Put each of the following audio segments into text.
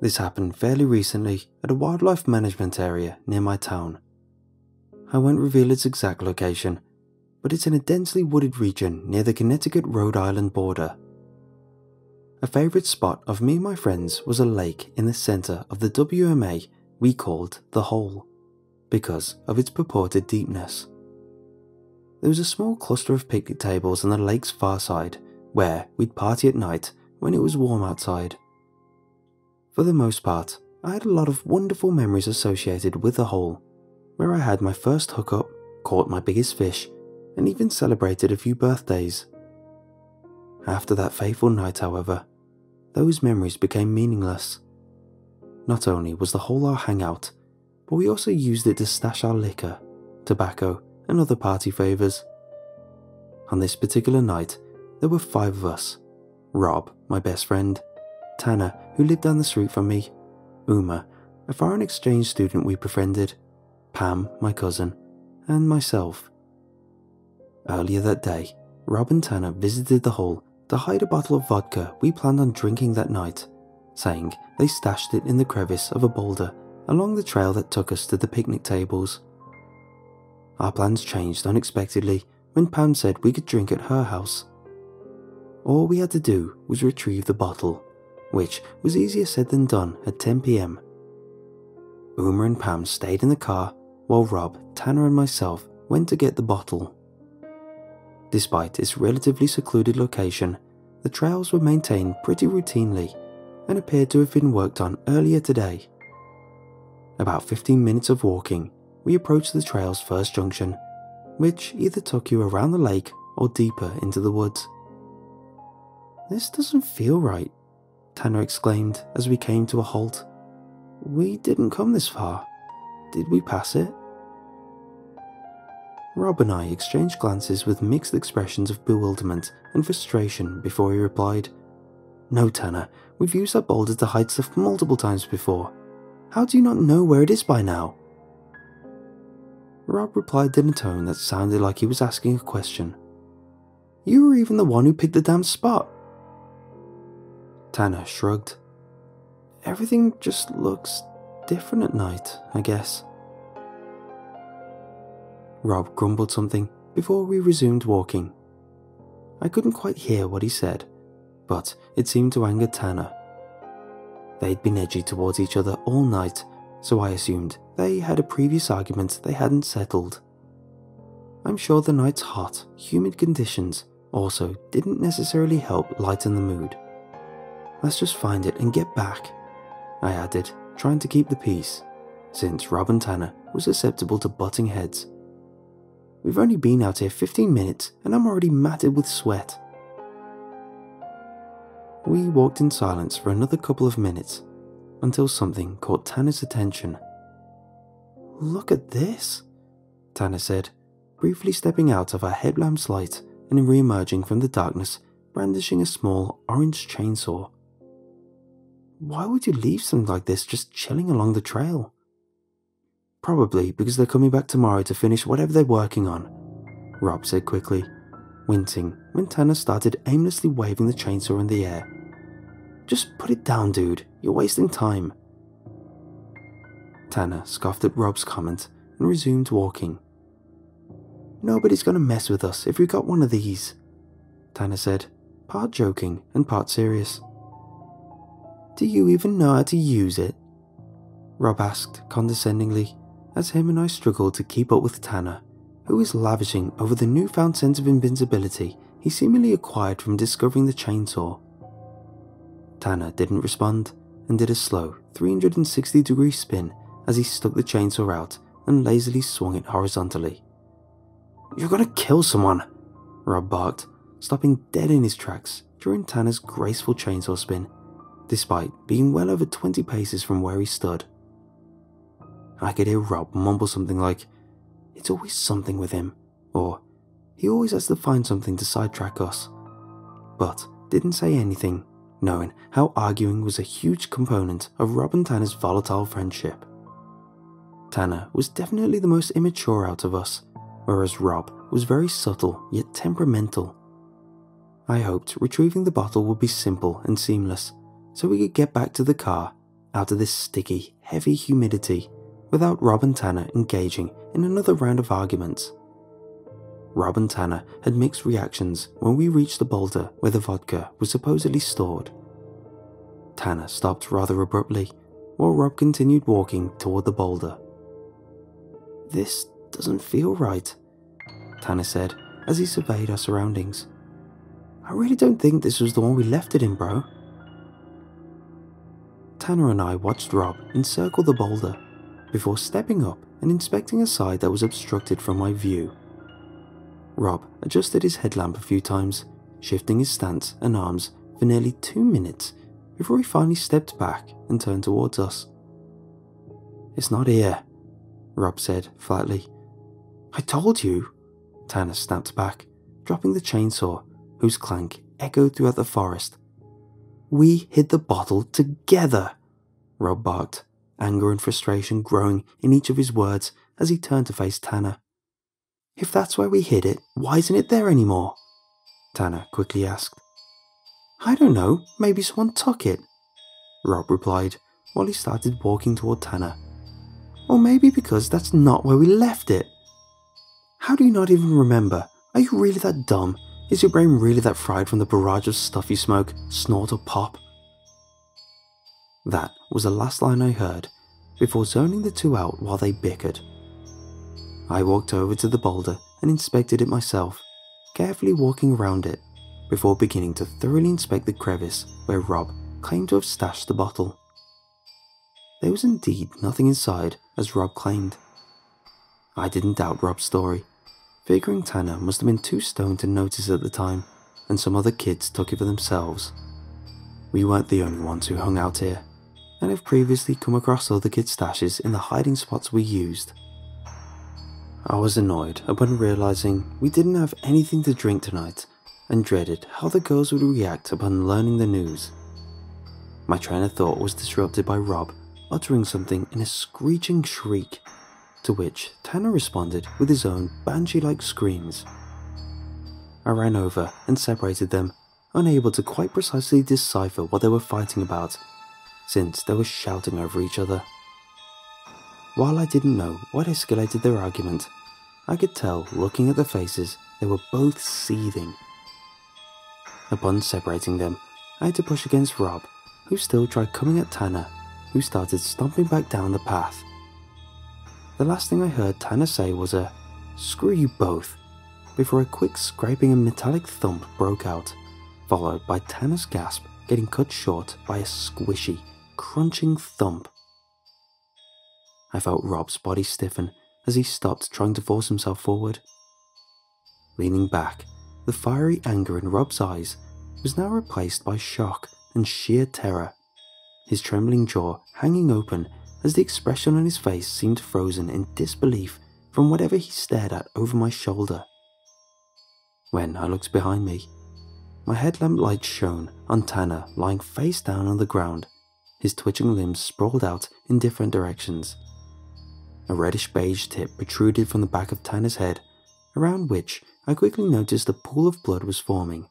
This happened fairly recently at a wildlife management area near my town. I won't reveal its exact location, but it's in a densely wooded region near the Connecticut Rhode Island border. A favourite spot of me and my friends was a lake in the centre of the WMA we called the Hole, because of its purported deepness. There was a small cluster of picnic tables on the lake's far side where we'd party at night when it was warm outside. For the most part, I had a lot of wonderful memories associated with the hole, where I had my first hookup, caught my biggest fish, and even celebrated a few birthdays. After that fateful night, however, those memories became meaningless. Not only was the hole our hangout, but we also used it to stash our liquor, tobacco, and other party favours. On this particular night, there were five of us Rob, my best friend, Tanner, who lived down the street from me, Uma, a foreign exchange student we befriended, Pam, my cousin, and myself. Earlier that day, Rob and Tanner visited the hole to hide a bottle of vodka we planned on drinking that night, saying they stashed it in the crevice of a boulder along the trail that took us to the picnic tables. Our plans changed unexpectedly when Pam said we could drink at her house. All we had to do was retrieve the bottle, which was easier said than done at 10 pm. Uma and Pam stayed in the car while Rob, Tanner, and myself went to get the bottle. Despite its relatively secluded location, the trails were maintained pretty routinely and appeared to have been worked on earlier today. About 15 minutes of walking, we approached the trail's first junction, which either took you around the lake or deeper into the woods. This doesn't feel right, Tanner exclaimed as we came to a halt. We didn't come this far. Did we pass it? Rob and I exchanged glances with mixed expressions of bewilderment and frustration before he replied, No, Tanner, we've used that boulder to hide stuff multiple times before. How do you not know where it is by now? Rob replied in a tone that sounded like he was asking a question. You were even the one who picked the damn spot. Tanner shrugged. Everything just looks different at night, I guess. Rob grumbled something before we resumed walking. I couldn't quite hear what he said, but it seemed to anger Tanner. They'd been edgy towards each other all night, so I assumed they had a previous argument they hadn't settled. I'm sure the night's hot, humid conditions also didn't necessarily help lighten the mood. Let's just find it and get back, I added, trying to keep the peace, since Rob and Tanner were susceptible to butting heads. We've only been out here 15 minutes and I'm already matted with sweat. We walked in silence for another couple of minutes until something caught Tanner's attention. Look at this, Tanner said, briefly stepping out of her headlamp's light and re emerging from the darkness, brandishing a small orange chainsaw. Why would you leave something like this just chilling along the trail? Probably because they're coming back tomorrow to finish whatever they're working on, Rob said quickly, wincing when Tanner started aimlessly waving the chainsaw in the air. Just put it down, dude. You're wasting time. Tanner scoffed at Rob's comment and resumed walking. Nobody's going to mess with us if we've got one of these, Tanner said, part joking and part serious. Do you even know how to use it? Rob asked condescendingly as him and I struggled to keep up with Tanner, who was lavishing over the newfound sense of invincibility he seemingly acquired from discovering the chainsaw. Tanner didn't respond and did a slow 360 degree spin as he stuck the chainsaw out and lazily swung it horizontally. You're gonna kill someone, Rob barked, stopping dead in his tracks during Tanner's graceful chainsaw spin, despite being well over 20 paces from where he stood. I could hear Rob mumble something like, It's always something with him, or he always has to find something to sidetrack us, but didn't say anything, knowing how arguing was a huge component of Rob and Tanner's volatile friendship. Tanner was definitely the most immature out of us, whereas Rob was very subtle yet temperamental. I hoped retrieving the bottle would be simple and seamless, so we could get back to the car out of this sticky, heavy humidity without Rob and Tanner engaging in another round of arguments. Rob and Tanner had mixed reactions when we reached the boulder where the vodka was supposedly stored. Tanner stopped rather abruptly while Rob continued walking toward the boulder. This doesn't feel right, Tanner said as he surveyed our surroundings. I really don't think this was the one we left it in, bro. Tanner and I watched Rob encircle the boulder before stepping up and inspecting a side that was obstructed from my view. Rob adjusted his headlamp a few times, shifting his stance and arms for nearly two minutes before he finally stepped back and turned towards us. It's not here, Rob said flatly. I told you, Tanner snapped back, dropping the chainsaw, whose clank echoed throughout the forest. We hid the bottle together, Rob barked, anger and frustration growing in each of his words as he turned to face Tanner. If that's where we hid it, why isn't it there anymore? Tanner quickly asked. I don't know, maybe someone took it, Rob replied while he started walking toward Tanner. Or maybe because that's not where we left it. How do you not even remember? Are you really that dumb? Is your brain really that fried from the barrage of stuff you smoke, snort, or pop? That was the last line I heard before zoning the two out while they bickered. I walked over to the boulder and inspected it myself, carefully walking around it before beginning to thoroughly inspect the crevice where Rob claimed to have stashed the bottle. There was indeed nothing inside as Rob claimed. I didn't doubt Rob's story, figuring Tanner must have been too stoned to notice at the time, and some other kids took it for themselves. We weren't the only ones who hung out here, and have previously come across other kids' stashes in the hiding spots we used. I was annoyed upon realizing we didn't have anything to drink tonight and dreaded how the girls would react upon learning the news. My train of thought was disrupted by Rob uttering something in a screeching shriek, to which Tanner responded with his own banshee like screams. I ran over and separated them, unable to quite precisely decipher what they were fighting about, since they were shouting over each other. While I didn't know what escalated their argument, I could tell looking at their faces they were both seething. Upon separating them, I had to push against Rob, who still tried coming at Tanner who started stomping back down the path. The last thing I heard Tanner say was a screw you both, before a quick scraping and metallic thump broke out, followed by Tanner's gasp getting cut short by a squishy, crunching thump. I felt Rob's body stiffen as he stopped trying to force himself forward. Leaning back, the fiery anger in Rob's eyes was now replaced by shock and sheer terror his trembling jaw hanging open as the expression on his face seemed frozen in disbelief from whatever he stared at over my shoulder. When I looked behind me, my headlamp light shone on Tanner lying face down on the ground, his twitching limbs sprawled out in different directions. A reddish beige tip protruded from the back of Tanner's head, around which I quickly noticed a pool of blood was forming.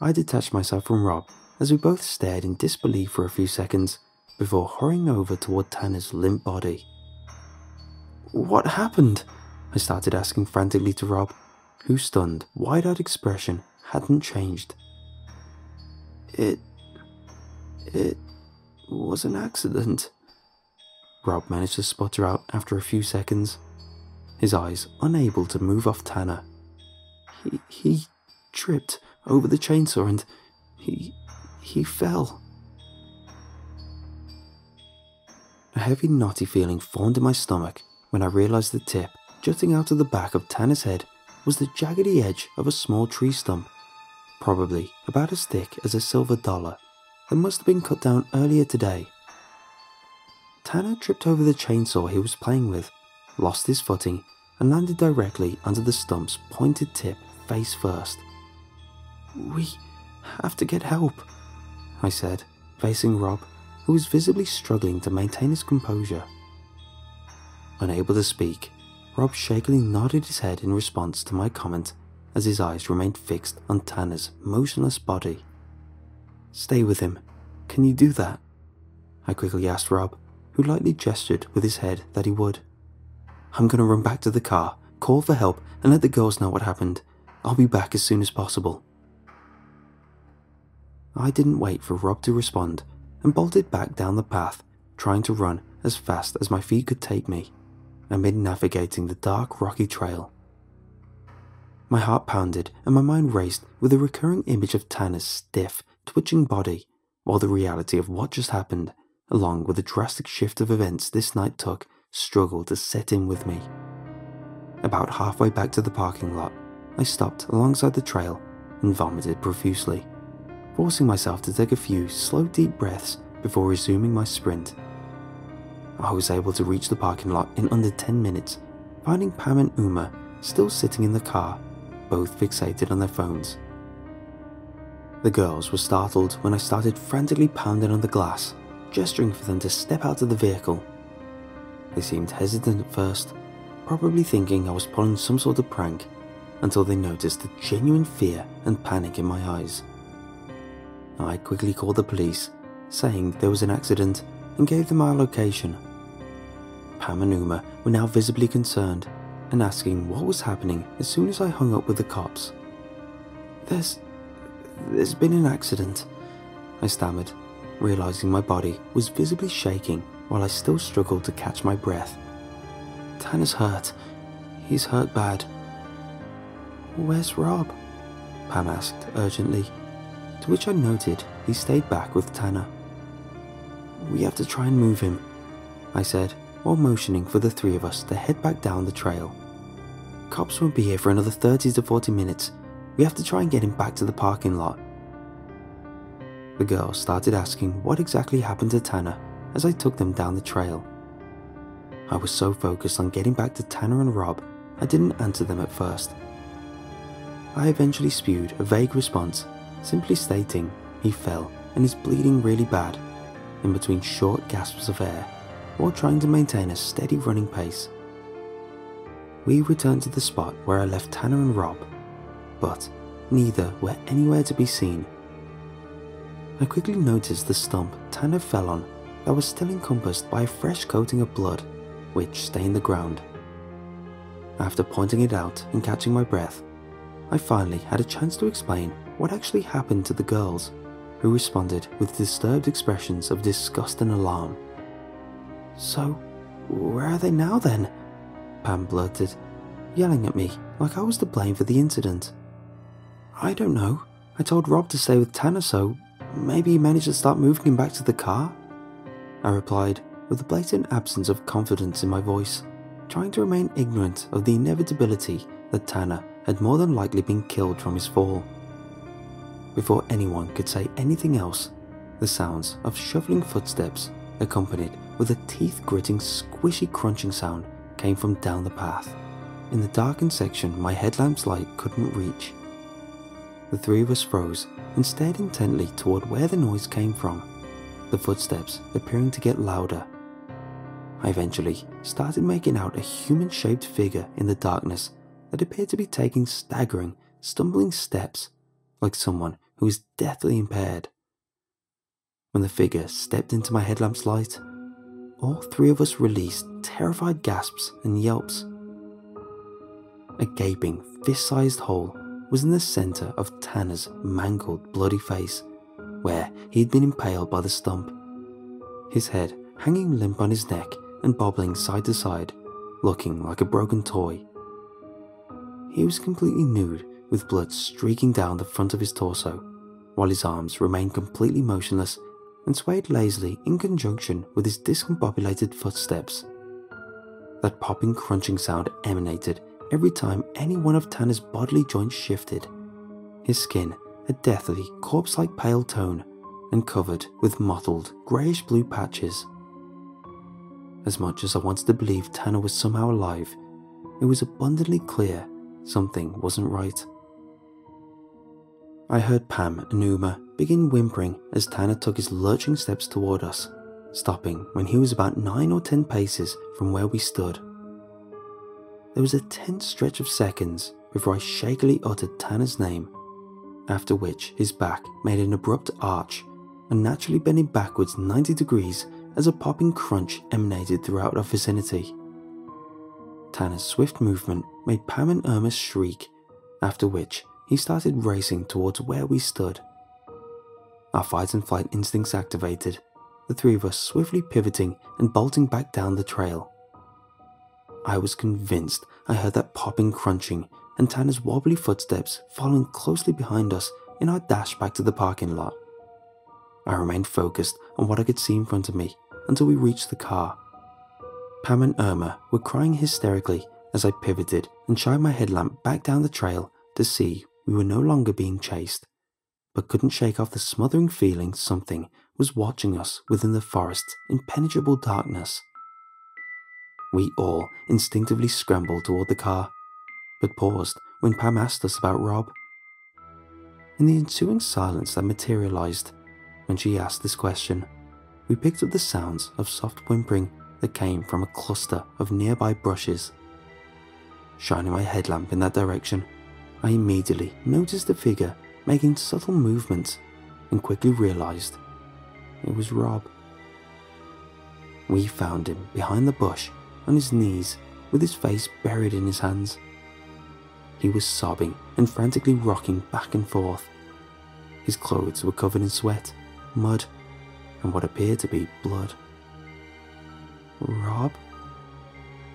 I detached myself from Rob as we both stared in disbelief for a few seconds before hurrying over toward Tanner's limp body. What happened? I started asking frantically to Rob, whose stunned, wide eyed expression hadn't changed. It. it was an accident. Rob managed to sputter out after a few seconds, his eyes unable to move off Tanner. He, he tripped over the chainsaw and he he fell. A heavy, knotty feeling formed in my stomach when I realized the tip, jutting out of the back of Tanner's head, was the jaggedy edge of a small tree stump, probably about as thick as a silver dollar, that must have been cut down earlier today. Tanner tripped over the chainsaw he was playing with, lost his footing, and landed directly under the stump's pointed tip face first. We have to get help, I said, facing Rob, who was visibly struggling to maintain his composure. Unable to speak, Rob shakily nodded his head in response to my comment as his eyes remained fixed on Tanner's motionless body. Stay with him. Can you do that? I quickly asked Rob, who lightly gestured with his head that he would. I'm gonna run back to the car, call for help, and let the girls know what happened. I'll be back as soon as possible. I didn't wait for Rob to respond and bolted back down the path, trying to run as fast as my feet could take me, amid navigating the dark, rocky trail. My heart pounded and my mind raced with a recurring image of Tanner's stiff, twitching body, while the reality of what just happened, along with the drastic shift of events this night took, struggled to set in with me. About halfway back to the parking lot, I stopped alongside the trail and vomited profusely, forcing myself to take a few slow, deep breaths before resuming my sprint. I was able to reach the parking lot in under 10 minutes, finding Pam and Uma still sitting in the car both fixated on their phones. The girls were startled when I started frantically pounding on the glass, gesturing for them to step out of the vehicle. They seemed hesitant at first, probably thinking I was pulling some sort of prank, until they noticed the genuine fear and panic in my eyes. I quickly called the police, saying there was an accident, and gave them our location. Pam and Uma were now visibly concerned and asking what was happening as soon as I hung up with the cops. There's. There's been an accident, I stammered, realizing my body was visibly shaking while I still struggled to catch my breath. Tanner's hurt. He's hurt bad. Where's Rob? Pam asked urgently, to which I noted he stayed back with Tanner. We have to try and move him, I said, while motioning for the three of us to head back down the trail. Cops won't be here for another 30 to 40 minutes. We have to try and get him back to the parking lot. The girls started asking what exactly happened to Tanner as I took them down the trail. I was so focused on getting back to Tanner and Rob, I didn't answer them at first. I eventually spewed a vague response, simply stating he fell and is bleeding really bad, in between short gasps of air while trying to maintain a steady running pace. We returned to the spot where I left Tanner and Rob, but neither were anywhere to be seen. I quickly noticed the stump Tanner fell on that was still encompassed by a fresh coating of blood, which stained the ground. After pointing it out and catching my breath, I finally had a chance to explain what actually happened to the girls, who responded with disturbed expressions of disgust and alarm. So, where are they now then? Pam blurted, yelling at me like I was to blame for the incident. I don't know. I told Rob to stay with Tanner, so maybe he managed to start moving him back to the car? I replied with a blatant absence of confidence in my voice, trying to remain ignorant of the inevitability that Tanner had more than likely been killed from his fall. Before anyone could say anything else, the sounds of shuffling footsteps accompanied with a teeth gritting, squishy crunching sound, came from down the path. In the darkened section my headlamp's light couldn't reach. The three of us froze and stared intently toward where the noise came from, the footsteps appearing to get louder. I eventually started making out a human shaped figure in the darkness that appeared to be taking staggering, stumbling steps, like someone who is deathly impaired. When the figure stepped into my headlamp's light, all three of us released terrified gasps and yelps. A gaping, fist sized hole was in the centre of Tanner's mangled, bloody face, where he had been impaled by the stump. His head hanging limp on his neck and bobbling side to side, looking like a broken toy. He was completely nude, with blood streaking down the front of his torso, while his arms remained completely motionless and swayed lazily in conjunction with his discombobulated footsteps. That popping crunching sound emanated every time any one of Tanner's bodily joints shifted. His skin a deathly, corpse like pale tone and covered with mottled, greyish blue patches. As much as I wanted to believe Tanner was somehow alive, it was abundantly clear something wasn't right. I heard Pam and Uma begin whimpering as Tanner took his lurching steps toward us, stopping when he was about nine or ten paces from where we stood. There was a tense stretch of seconds before I shakily uttered Tanner's name, after which his back made an abrupt arch unnaturally bending backwards 90 degrees as a popping crunch emanated throughout our vicinity. Tanner's swift movement made Pam and Uma shriek, after which he started racing towards where we stood. Our fight and flight instincts activated, the three of us swiftly pivoting and bolting back down the trail. I was convinced I heard that popping crunching and Tanner's wobbly footsteps following closely behind us in our dash back to the parking lot. I remained focused on what I could see in front of me until we reached the car. Pam and Uma were crying hysterically as I pivoted and shined my headlamp back down the trail to see we were no longer being chased, but couldn't shake off the smothering feeling something was watching us within the forest's impenetrable darkness. We all instinctively scrambled toward the car, but paused when Pam asked us about Rob. In the ensuing silence that materialized when she asked this question, we picked up the sounds of soft whimpering that came from a cluster of nearby brushes. Shining my headlamp in that direction, I immediately noticed a figure making subtle movements and quickly realized it was Rob. We found him behind the bush on his knees with his face buried in his hands. He was sobbing and frantically rocking back and forth. His clothes were covered in sweat, mud, and what appeared to be blood. Rob?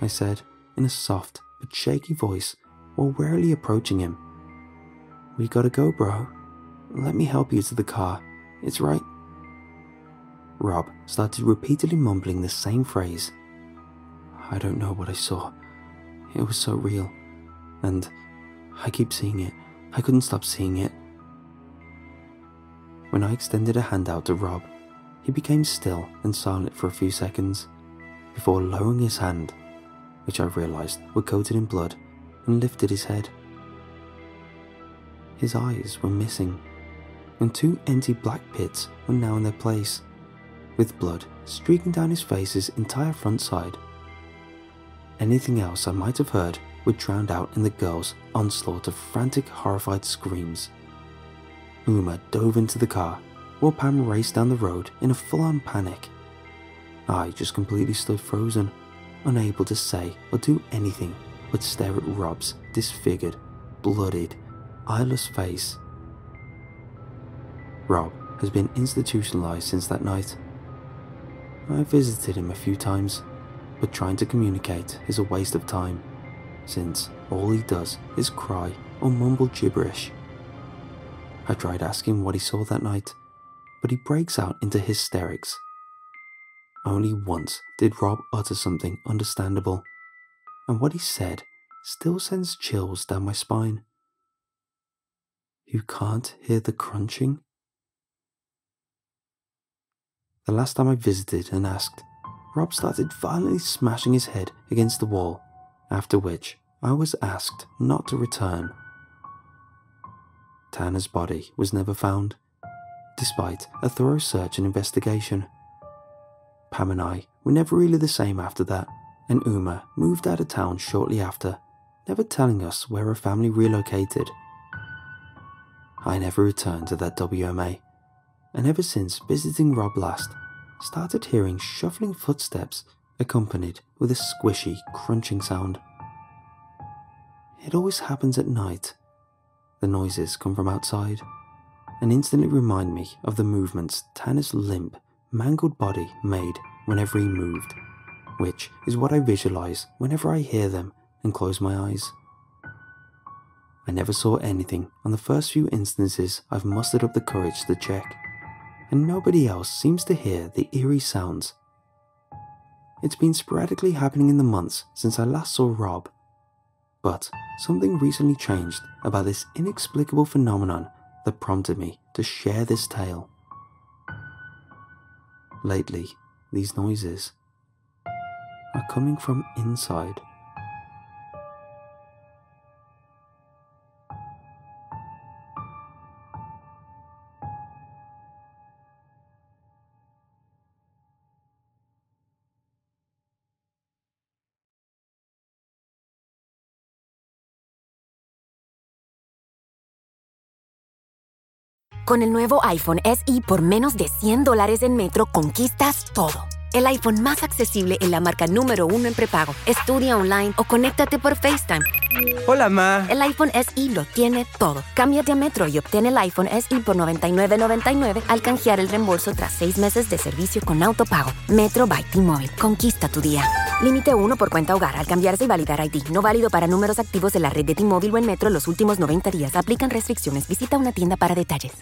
I said in a soft but shaky voice while warily approaching him. We gotta go, bro. Let me help you to the car. It's right. Rob started repeatedly mumbling the same phrase. I don't know what I saw. It was so real. And I keep seeing it. I couldn't stop seeing it. When I extended a hand out to Rob, he became still and silent for a few seconds before lowering his hand, which I realized were coated in blood, and lifted his head. His eyes were missing, and two empty black pits were now in their place, with blood streaking down his face's entire front side. Anything else I might have heard were drowned out in the girl's onslaught of frantic, horrified screams. Uma dove into the car, while Pam raced down the road in a full on panic. I just completely stood frozen, unable to say or do anything but stare at Rob's disfigured, bloodied, eyeless face. Rob has been institutionalized since that night. I visited him a few times, but trying to communicate is a waste of time, since all he does is cry or mumble gibberish. I tried asking what he saw that night, but he breaks out into hysterics. Only once did Rob utter something understandable, and what he said still sends chills down my spine. You can't hear the crunching? The last time I visited and asked, Rob started violently smashing his head against the wall, after which I was asked not to return. Tanner's body was never found, despite a thorough search and investigation. Pam and I were never really the same after that, and Uma moved out of town shortly after, never telling us where her family relocated. I never returned to that WMA, and ever since visiting Rob last, started hearing shuffling footsteps accompanied with a squishy, crunching sound. It always happens at night. The noises come from outside and instantly remind me of the movements Tanner's limp, mangled body made whenever he moved, which is what I visualize whenever I hear them and close my eyes. I never saw anything on the first few instances I've mustered up the courage to check and nobody else seems to hear the eerie sounds. It's been sporadically happening in the months since I last saw Rob, but something recently changed about this inexplicable phenomenon that prompted me to share this tale. Lately, these noises are coming from inside. Con el nuevo iPhone SE por menos de 100 dólares en Metro, conquistas todo. El iPhone más accesible en la marca número uno en prepago. Estudia online o conéctate por FaceTime. Hola, Ma. El iPhone SE lo tiene todo. Cámbiate a Metro y obtén el iPhone SE por $99.99 al canjear el reembolso tras seis meses de servicio con autopago. Metro by T-Mobile. Conquista tu día. Límite uno por cuenta hogar al cambiarse y validar ID. No válido para números activos de la red de T-Mobile o en Metro los últimos 90 días. Aplican restricciones. Visita una tienda para detalles.